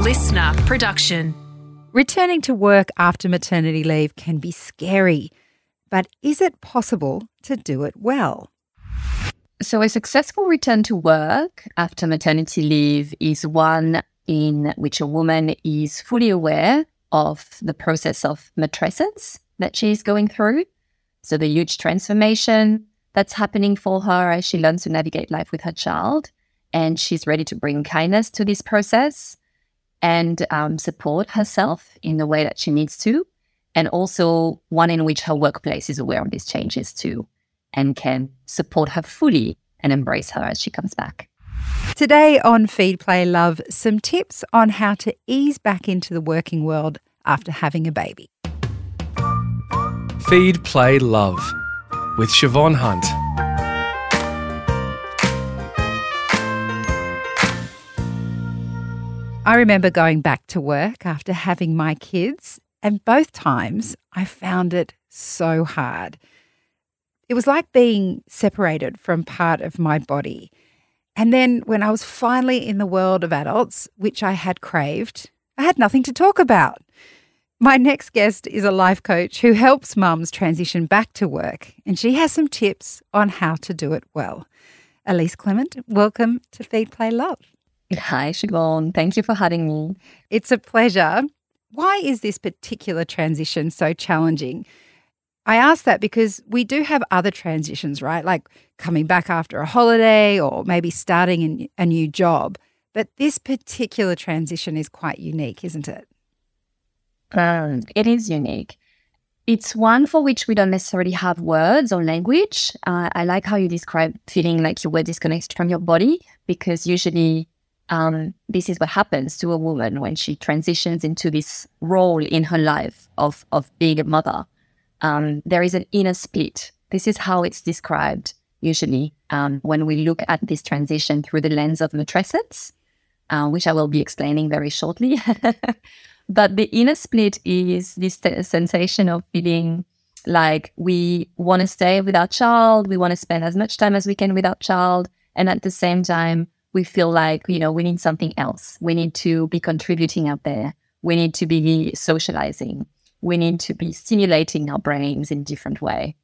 LiSTNR production. Returning to work after maternity leave can be scary, but is it possible to do it well? So, a successful return to work after maternity leave is one in which a woman is fully aware of the process of matrescence that she is going through. So, the huge transformation that's happening for her as she learns to navigate life with her child. And she's ready to bring kindness to this process and um, support herself in the way that she needs to. And also one in which her workplace is aware of these changes too and can support her fully and embrace her as she comes back. Today on Feed Play Love, some tips on how to ease back into the working world after having a baby. Feed Play Love with Siobhan Hunt. I remember going back to work after having my kids, and both times I found it so hard. It was like being separated from part of my body. And then when I was finally in the world of adults, which I had craved, I had nothing to talk about. My next guest is a life coach who helps mums transition back to work, and she has some tips on how to do it well. Elise Clement, welcome to Feed Play Love. Hi, Siobhan. Thank you for having me. It's a pleasure. Why is this particular transition so challenging? I ask that because we do have other transitions, right? Like coming back after a holiday or maybe starting a new job. But this particular transition is quite unique, isn't it? Um, it is unique. It's one for which we don't necessarily have words or language. Uh, I like how you describe feeling like you were disconnected from your body because usually um, this is what happens to a woman when she transitions into this role in her life of, of being a mother. Um, there is an inner split. This is how it's described usually um, when we look at this transition through the lens of matrescence, uh, which I will be explaining very shortly. but the inner split is this t- sensation of feeling like we want to stay with our child, we want to spend as much time as we can with our child, and at the same time, we feel like, you know, we need something else. We need to be contributing out there. We need to be socializing. We need to be stimulating our brains in different way.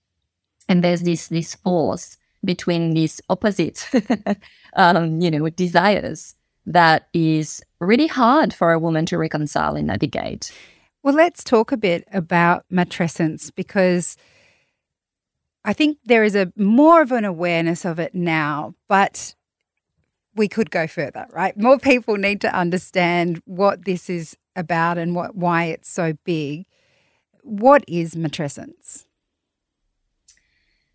And there's this this force between these opposite, um, you know, desires that is really hard for a woman to reconcile and navigate. Well, let's talk a bit about matrescence because I think there is a more of an awareness of it now, but we could go further, right? More people need to understand what this is about and what why it's so big. What is matrescence?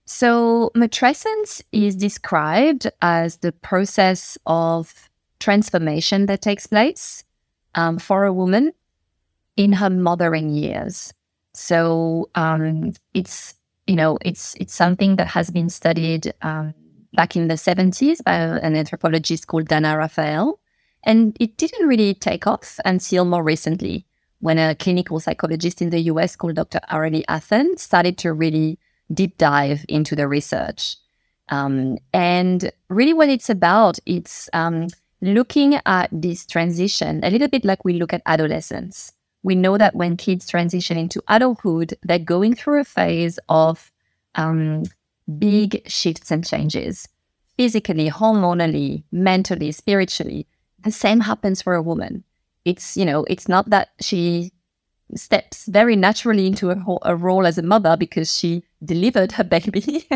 So, matrescence is described as the process of transformation that takes place um, for a woman in her mothering years. So, um, it's you know it's it's something that has been studied um, back in the 70s by an anthropologist called Dana Raphael. And it didn't really take off until more recently, when a clinical psychologist in the US called Dr. Aurélie Athan started to really deep dive into the research. Um, and really, what it's about, it's um, looking at this transition a little bit like we look at adolescence. We know that when kids transition into adulthood, they're going through a phase of um, big shifts and changes physically, hormonally, mentally, spiritually. The same happens for a woman. It's, you know, it's not that she steps very naturally into a, a role as a mother because she delivered her baby.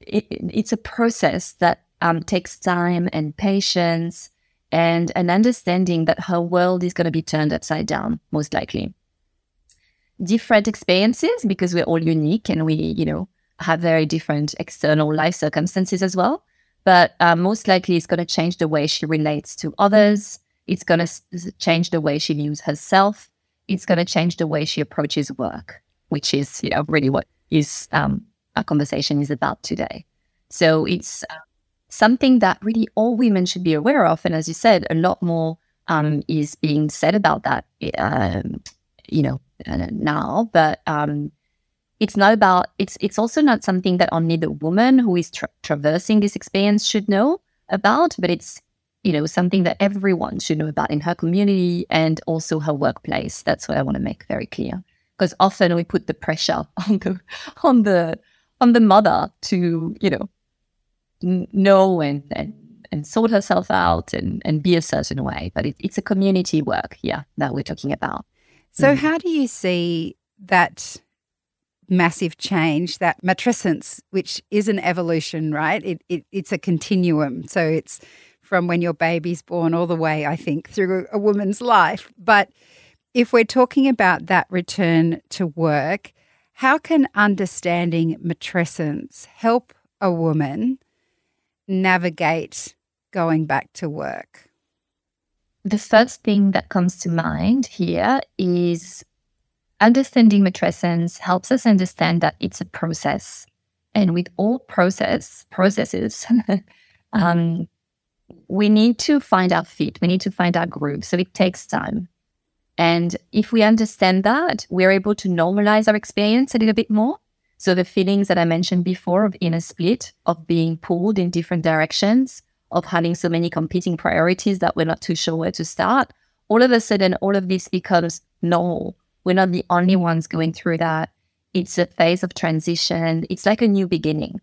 it, it's a process that um, takes time and patience and an understanding that her world is going to be turned upside down, most likely. Different experiences because we're all unique and we, you know, have very different external life circumstances as well. But uh, most likely, it's going to change the way she relates to others. It's going to change the way she views herself. It's going to change the way she approaches work, which is, you know, really what is um, our conversation is about today. So it's uh, something that really all women should be aware of. And as you said, a lot more um, is being said about that, um, you know, uh, now. But um, it's not about it's it's also not something that only the woman who is tra- traversing this experience should know about but it's you know, something that everyone should know about in her community and also her workplace. That's what I want to make very clear. Because often we put the pressure on the on the on the mother to, you know, know and, and and sort herself out and, and be a certain way. But it, it's a community work, yeah, that we're talking about. So, mm. how do you see that massive change, that matrescence, which is an evolution, right? It, it, it's a continuum. So, it's from when your baby's born all the way, I think, through a woman's life. But if we're talking about that return to work, how can understanding matrescence help a woman navigate going back to work? The first thing that comes to mind here is understanding matrescence helps us understand that it's a process. And with all process processes, um, we need to find our feet, we need to find our groove. So it takes time. And if we understand that, we're able to normalize our experience a little bit more. So the feelings that I mentioned before of inner split, of being pulled in different directions, of having so many competing priorities that we're not too sure where to start, all of a sudden, all of this becomes normal. We're not the only ones going through that. It's a phase of transition. It's like a new beginning.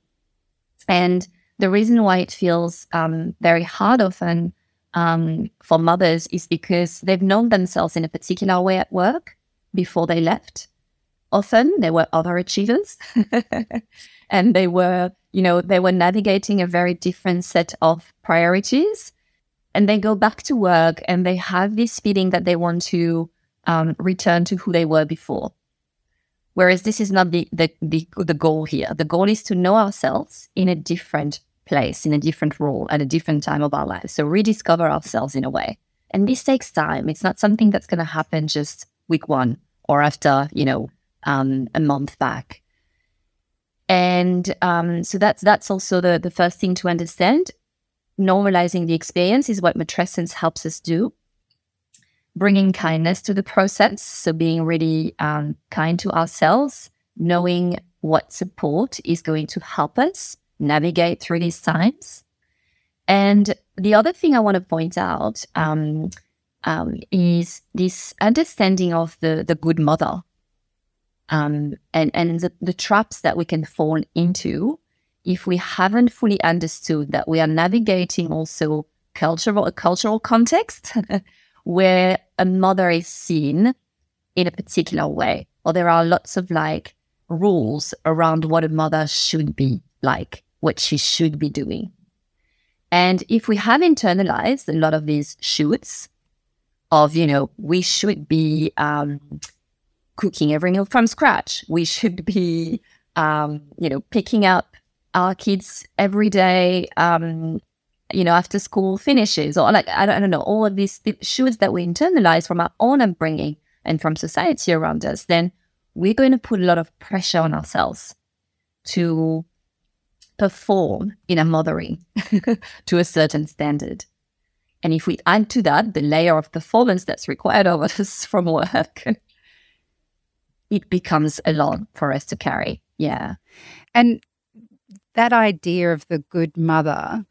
And the reason why it feels um, very hard often um, for mothers is because they've known themselves in a particular way at work before they left. Often they were overachievers and they were, you know, they were navigating a very different set of priorities. And they go back to work and they have this feeling that they want to um, return to who they were before. Whereas this is not the, the, the, the goal here. The goal is to know ourselves in a different place, in a different role at a different time of our lives. So rediscover ourselves in a way. And this takes time. It's not something that's going to happen just week one or after, you know, um, a month back. And um, so that's that's also the, the first thing to understand. Normalizing the experience is what matrescence helps us do. Bringing kindness to the process, so being really um, kind to ourselves, knowing what support is going to help us navigate through these times. And the other thing I want to point out um, um, is this understanding of the, the good mother. Um, and, and the, the traps that we can fall into if we haven't fully understood that we are navigating also cultural a cultural context where a mother is seen in a particular way or there are lots of like rules around what a mother should be like what she should be doing. And if we have internalized a lot of these shoots of, you know, we should be um, cooking every meal from scratch, we should be, um, you know, picking up our kids every day, um, you know, after school finishes, or like, I don't, I don't know, all of these shoots that we internalize from our own upbringing and from society around us, then we're going to put a lot of pressure on ourselves to perform in a mothering to a certain standard. And if we add to that the layer of performance that's required of us from work, it becomes a lot for us to carry. Yeah. And that idea of the good mother,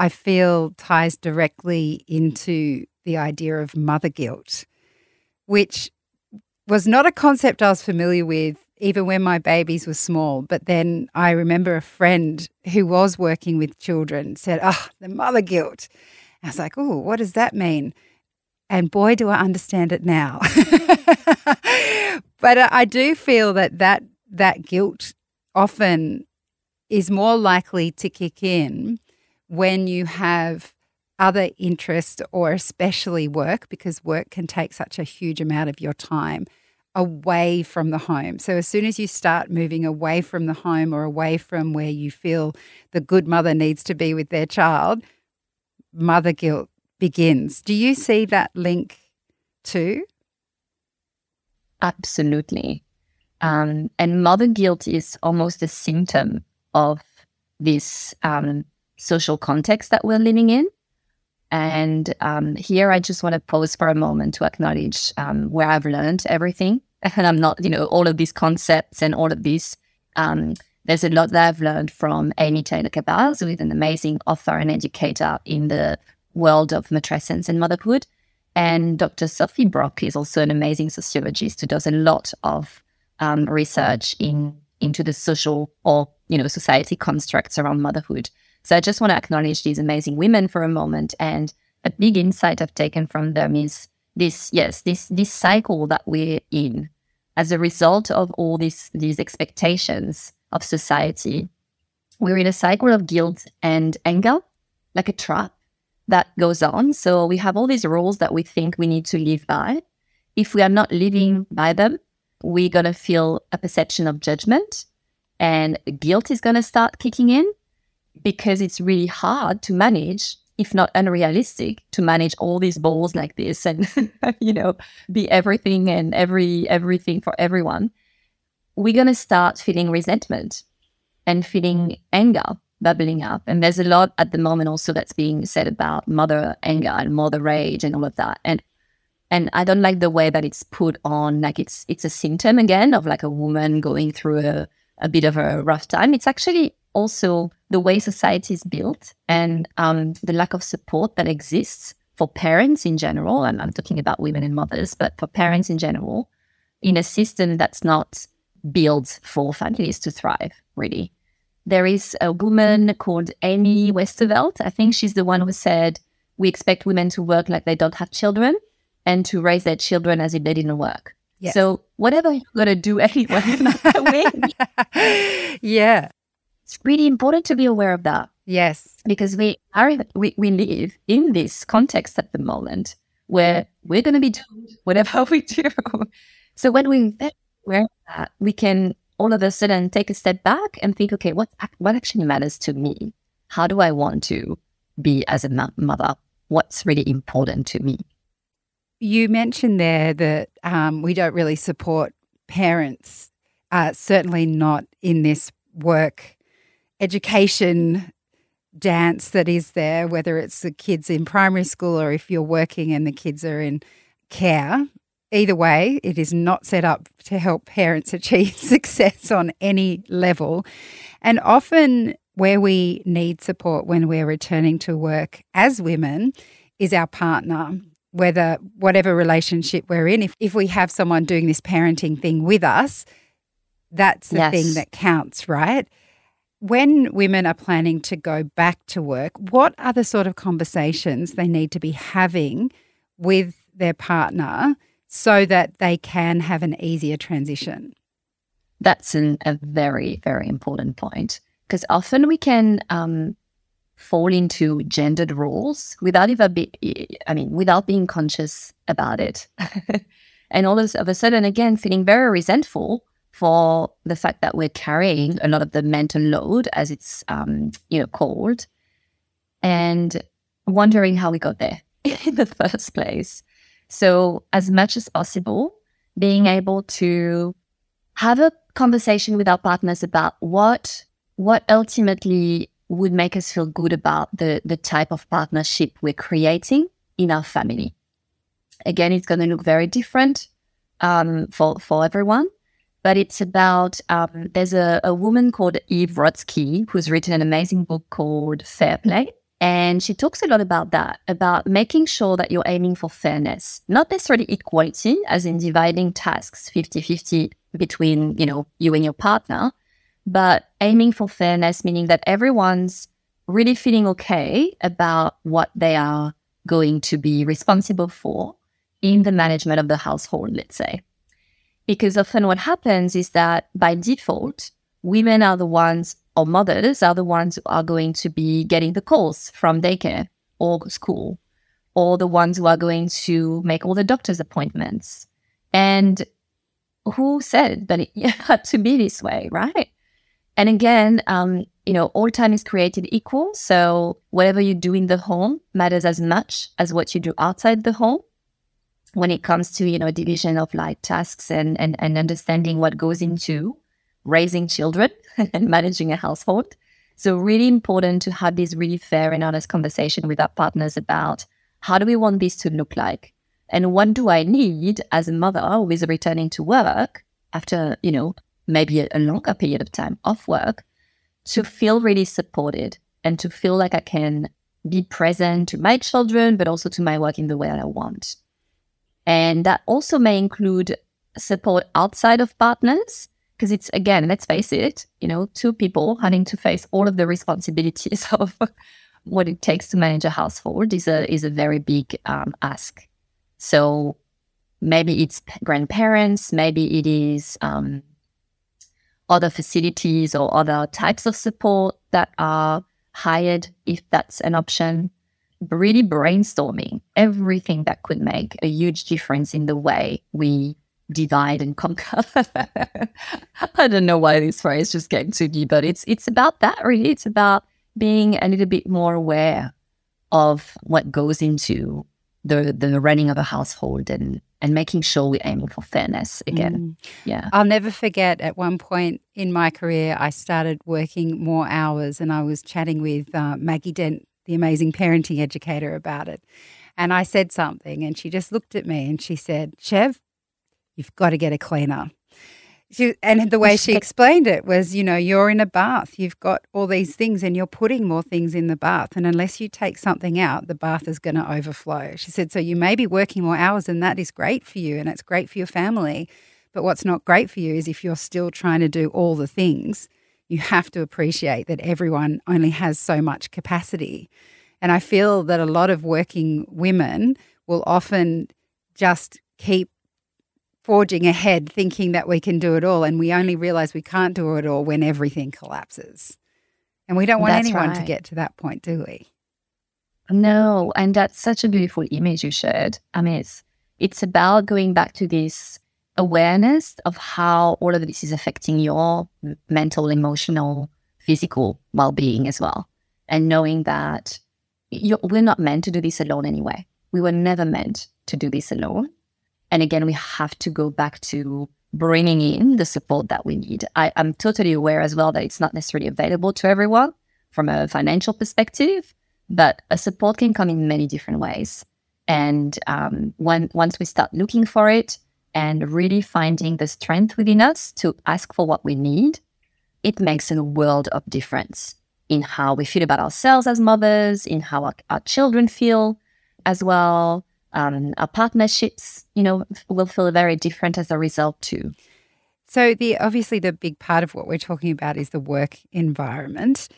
I feel ties directly into the idea of mother guilt, which was not a concept I was familiar with even when my babies were small. But then I remember a friend who was working with children said, Oh, the mother guilt. I was like, Oh, what does that mean? And boy, do I understand it now. but uh, I do feel that, that that guilt often is more likely to kick in when you have other interests or especially work, because work can take such a huge amount of your time away from the home. So as soon as you start moving away from the home or away from where you feel the good mother needs to be with their child, mother guilt begins. Do you see that link too? Absolutely. Um, and mother guilt is almost a symptom of this um, social context that we're living in. And um, here I just want to pause for a moment to acknowledge um, where I've learned everything. And I'm not, you know, all of these concepts and all of these. Um, there's a lot that I've learned from Amy Taylor Kabbaz, who is an amazing author and educator in the world of matrescence and motherhood. And Dr. Sophie Brock is also an amazing sociologist who does a lot of um, research in into the social or you know society constructs around motherhood. So I just want to acknowledge these amazing women for a moment. And a big insight I've taken from them is this yes this this cycle that we're in as a result of all these these expectations of society. We're in a cycle of guilt and anger, like a trap that goes on. So we have all these rules that we think we need to live by. If we are not living by them, we're going to feel a perception of judgment and guilt is going to start kicking in because it's really hard to manage if not unrealistic to manage all these balls like this and you know be everything and every everything for everyone. We're going to start feeling resentment and feeling anger bubbling up. And there's a lot at the moment also that's being said about mother anger and mother rage and all of that. And and I don't like the way that it's put on. Like it's it's a symptom again of like a woman going through a, a bit of a rough time. It's actually also the way society is built and um, the lack of support that exists for parents in general. And I'm talking about women and mothers, but for parents in general, in a system that's not built for families to thrive, really. There is a woman called Amy Westervelt. I think she's the one who said, We expect women to work like they don't have children and to raise their children as if they didn't work. Yes. So whatever you're gonna do anyway, yeah, it's really important to be aware of that. Yes, because we are we, we live in this context at the moment where we're gonna be doing whatever we do. so when we aware that, we can all of a sudden take a step back and think, okay, what what actually matters to me? How do I want to be as a mother? What's really important to me? You mentioned there that um, we don't really support parents, uh, certainly not in this work education dance that is there, whether it's the kids in primary school or if you're working and the kids are in care. Either way, it is not set up to help parents achieve success on any level. And often, where we need support when we're returning to work as women is our partner whether whatever relationship we're in, if, if we have someone doing this parenting thing with us, that's the yes. thing that counts, right? When women are planning to go back to work, what are the sort of conversations they need to be having with their partner so that they can have an easier transition? That's an, a very, very important point because often we can um, fall into gendered roles without even be, I mean, without being conscious about it. and all of a sudden, again, feeling very resentful for the fact that we're carrying a lot of the mental load, as it's, um, you know, called, and wondering how we got there in the first place. So, as much as possible, being able to have a conversation with our partners about what what ultimately would make us feel good about the, the type of partnership we're creating in our family. Again, it's going to look very different um, for, for everyone, but it's about um, there's a, a woman called Eve Rodsky who's written an amazing book called Fair Play. And she talks a lot about that, about making sure that you're aiming for fairness, not necessarily equality, as in dividing tasks 50 50 between, you know, you and your partner, but aiming for fairness, meaning that everyone's really feeling okay about what they are going to be responsible for in the management of the household, let's say. Because often what happens is that by default, women are the ones, or mothers are the ones who are going to be getting the calls from daycare or school, or the ones who are going to make all the doctor's appointments. And who said that it had to be this way, right? And again, um, you know, all time is created equal. So whatever you do in the home matters as much as what you do outside the home when it comes to, you know, division of like tasks and, and, and understanding what goes into raising children and managing a household. So really important to have this really fair and honest conversation with our partners about how do we want this to look like? And what do I need as a mother who is returning to work after, you know, maybe a longer period of time off work to feel really supported and to feel like I can be present to my children, but also to my work in the way that I want. And that also may include support outside of partners, because it's again, let's face it, you know, two people having to face all of the responsibilities of what it takes to manage a household is a is a very big um, ask. So maybe it's grandparents, maybe it is um, other facilities or other types of support that are hired if that's an option. Really brainstorming everything that could make a huge difference in the way we divide and conquer. I don't know why this phrase just came to me, but it's it's about that really. It's about being a little bit more aware of what goes into the the running of a household and and making sure we're aiming for fairness again. Mm. Yeah. I'll never forget at one point in my career, I started working more hours and I was chatting with uh, Maggie Dent, the amazing parenting educator, about it. And I said something and she just looked at me and she said, Chev, you've got to get a cleaner. She, and the way she explained it was, you know, you're in a bath, you've got all these things, and you're putting more things in the bath. And unless you take something out, the bath is going to overflow. She said, so you may be working more hours, and that is great for you, and it's great for your family. But what's not great for you is if you're still trying to do all the things, you have to appreciate that everyone only has so much capacity. And I feel that a lot of working women will often just keep forging ahead thinking that we can do it all and we only realize we can't do it all when everything collapses. And we don't want that's anyone right. to get to that point do we? No and that's such a beautiful image you shared. I mean it's it's about going back to this awareness of how all of this is affecting your mental emotional physical well-being as well and knowing that we're not meant to do this alone anyway. We were never meant to do this alone and again, we have to go back to bringing in the support that we need. I, am totally aware as well that it's not necessarily available to everyone from a financial perspective, but a support can come in many different ways. And um, when, once we start looking for it and really finding the strength within us to ask for what we need, it makes a world of difference in how we feel about ourselves as mothers, in how our, our children feel as well, um, our partnerships, you know, will feel very different as a result too. So the obviously the big part of what we're talking about is the work environment.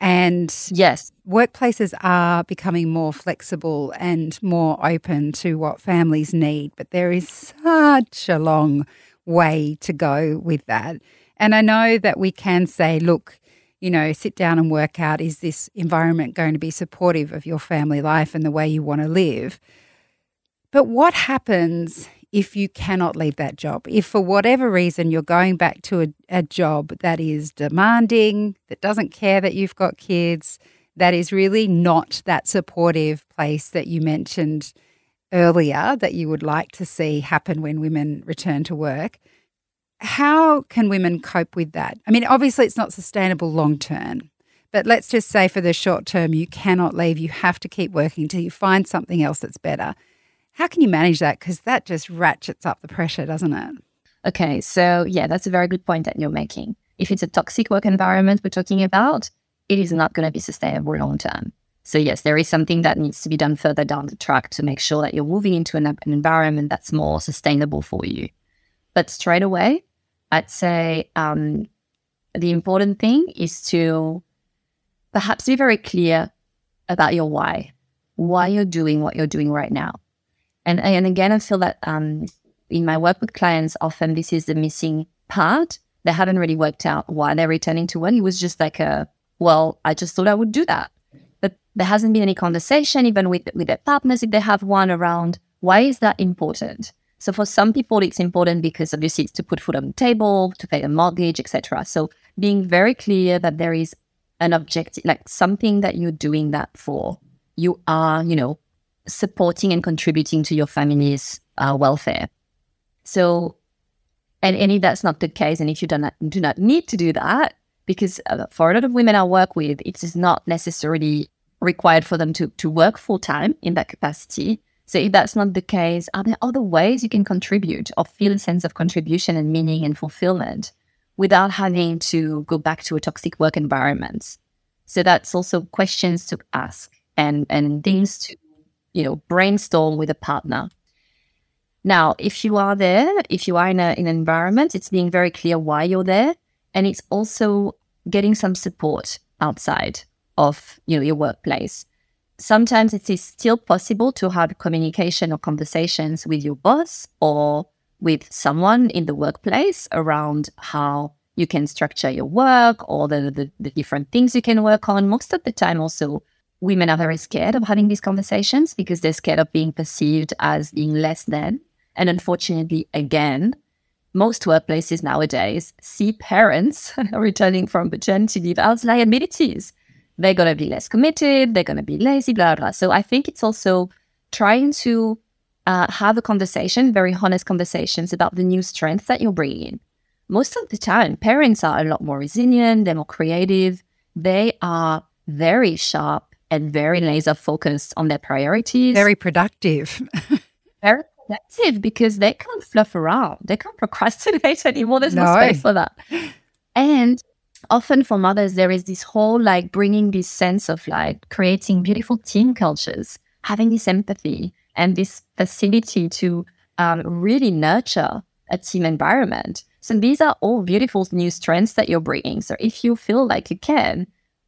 And yes, workplaces are becoming more flexible and more open to what families need, but there is such a long way to go with that. And I know that we can say, look, you know, sit down and work out is this environment going to be supportive of your family life and the way you want to live? But what happens if you cannot leave that job? If for whatever reason you're going back to a, a, job that is demanding, that doesn't care that you've got kids, that is really not that supportive place that you mentioned earlier that you would like to see happen when women return to work. How can women cope with that? I mean, obviously, it's not sustainable long term, but let's just say for the short term, you cannot leave. You have to keep working until you find something else that's better. How can you manage that? Because that just ratchets up the pressure, doesn't it? Okay, so yeah, that's a very good point that you're making. If it's a toxic work environment we're talking about, it is not going to be sustainable long term. So yes, there is something that needs to be done further down the track to make sure that you're moving into an, an environment that's more sustainable for you. But straight away, I'd say um, the important thing is to perhaps be very clear about your why, why you're doing what you're doing right now. And, and again, I feel that um, in my work with clients, often this is the missing part. They haven't really worked out why they're returning to work. It was just like a, well, I just thought I would do that. But there hasn't been any conversation, even with, with their partners, if they have one around why is that important? So for some people, it's important because obviously it's to put food on the table, to pay a mortgage, etc. So being very clear that there is an objective, like something that you're doing that for. You are, you know, supporting and contributing to your family's uh, welfare. So, and, and if that's not the case, and if you do not, do not need to do that, because uh, for a lot of women I work with, it is not necessarily required for them to, to work full time in that capacity. So if that's not the case, are there other ways you can contribute or feel a sense of contribution and meaning and fulfillment without having to go back to a toxic work environment? So that's also questions to ask and and things to you know brainstorm with a partner. Now, if you are there, if you are in, a, in an environment, it's being very clear why you're there, and it's also getting some support outside of you know your workplace. Sometimes it is still possible to have communication or conversations with your boss or with someone in the workplace around how you can structure your work or the, the, the, different things you can work on. Most of the time, also, women are very scared of having these conversations because they're scared of being perceived as being less than. And unfortunately, again, most workplaces nowadays see parents returning from paternity leave as liabilities. They're going to be less committed, they're going to be lazy, blah, blah. So I think it's also trying to uh, have a conversation, very honest conversations about the new strengths that you're bringing. Most of the time, parents are a lot more resilient, they're more creative, they are very sharp and very laser focused on their priorities. Very productive. very productive because they can't fluff around. They can't procrastinate anymore. There's no, no space for that. And often for mothers, there is this whole like bringing this sense of like creating beautiful team cultures, having this empathy and this facility to um, really nurture a team environment. So these are all beautiful new strengths that you're bringing. So if you feel like you can,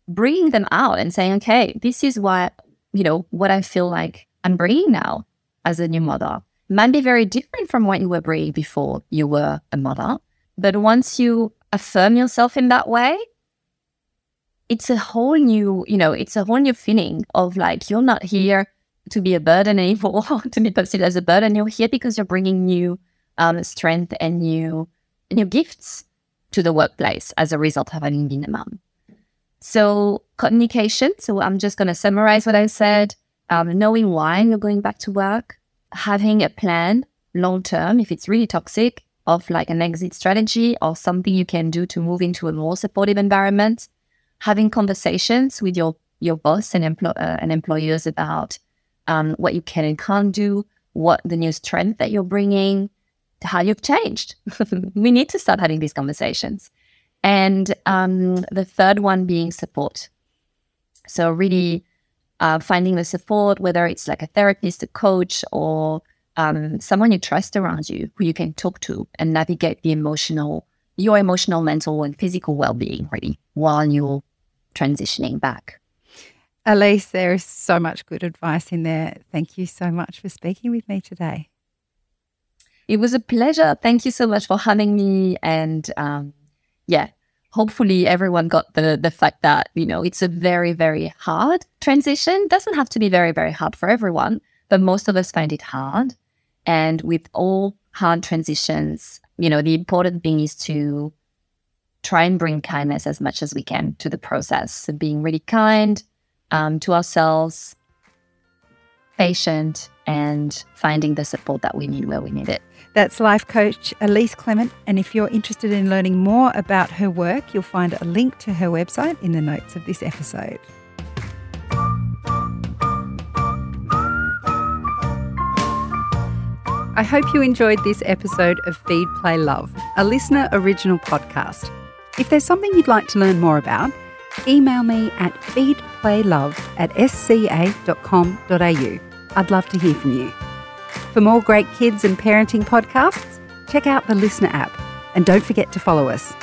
bringing them out and saying, okay, this is what, you know, what I feel like I'm bringing now as a new mother might be very different from what you were bringing before you were a mother. But once you affirm yourself in that way, it's a whole new, you know, it's a whole new feeling of like, you're not here to be a burden anymore, to be perceived as a burden. You're here because you're bringing new um, strength and new, new gifts to the workplace as a result of having been a mom. So communication. So I'm just going to summarize what I said. Um, knowing why you're going back to work, having a plan long term if it's really toxic of like an exit strategy or something you can do to move into a more supportive environment, having conversations with your your boss and, empl- uh, and employers about um, what you can and can't do, what the new strength that you're bringing, how you've changed. we need to start having these conversations. And um, the third one being support. So, really uh, finding the support, whether it's like a therapist, a coach, or um, someone you trust around you who you can talk to and navigate the emotional, your emotional, mental, and physical well being, really, while you're transitioning back. Elise, there is so much good advice in there. Thank you so much for speaking with me today. It was a pleasure. Thank you so much for having me. And um, yeah, hopefully everyone got the the fact that you know it's a very very hard transition. Doesn't have to be very very hard for everyone, but most of us find it hard. And with all hard transitions, you know, the important thing is to try and bring kindness as much as we can to the process. So being really kind, um, to ourselves, patient, and finding the support that we need where we need it. That's life coach Elise Clement. And if you're interested in learning more about her work, you'll find a link to her website in the notes of this episode. I hope you enjoyed this episode of Feed Play Love, a LiSTNR original podcast. If there's something you'd like to learn more about, email me at feedplaylove at sca.com.au. I'd love to hear from you. For more great kids and parenting podcasts, check out the LiSTNR app and don't forget to follow us.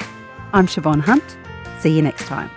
I'm Siobhan Hunt. See you next time.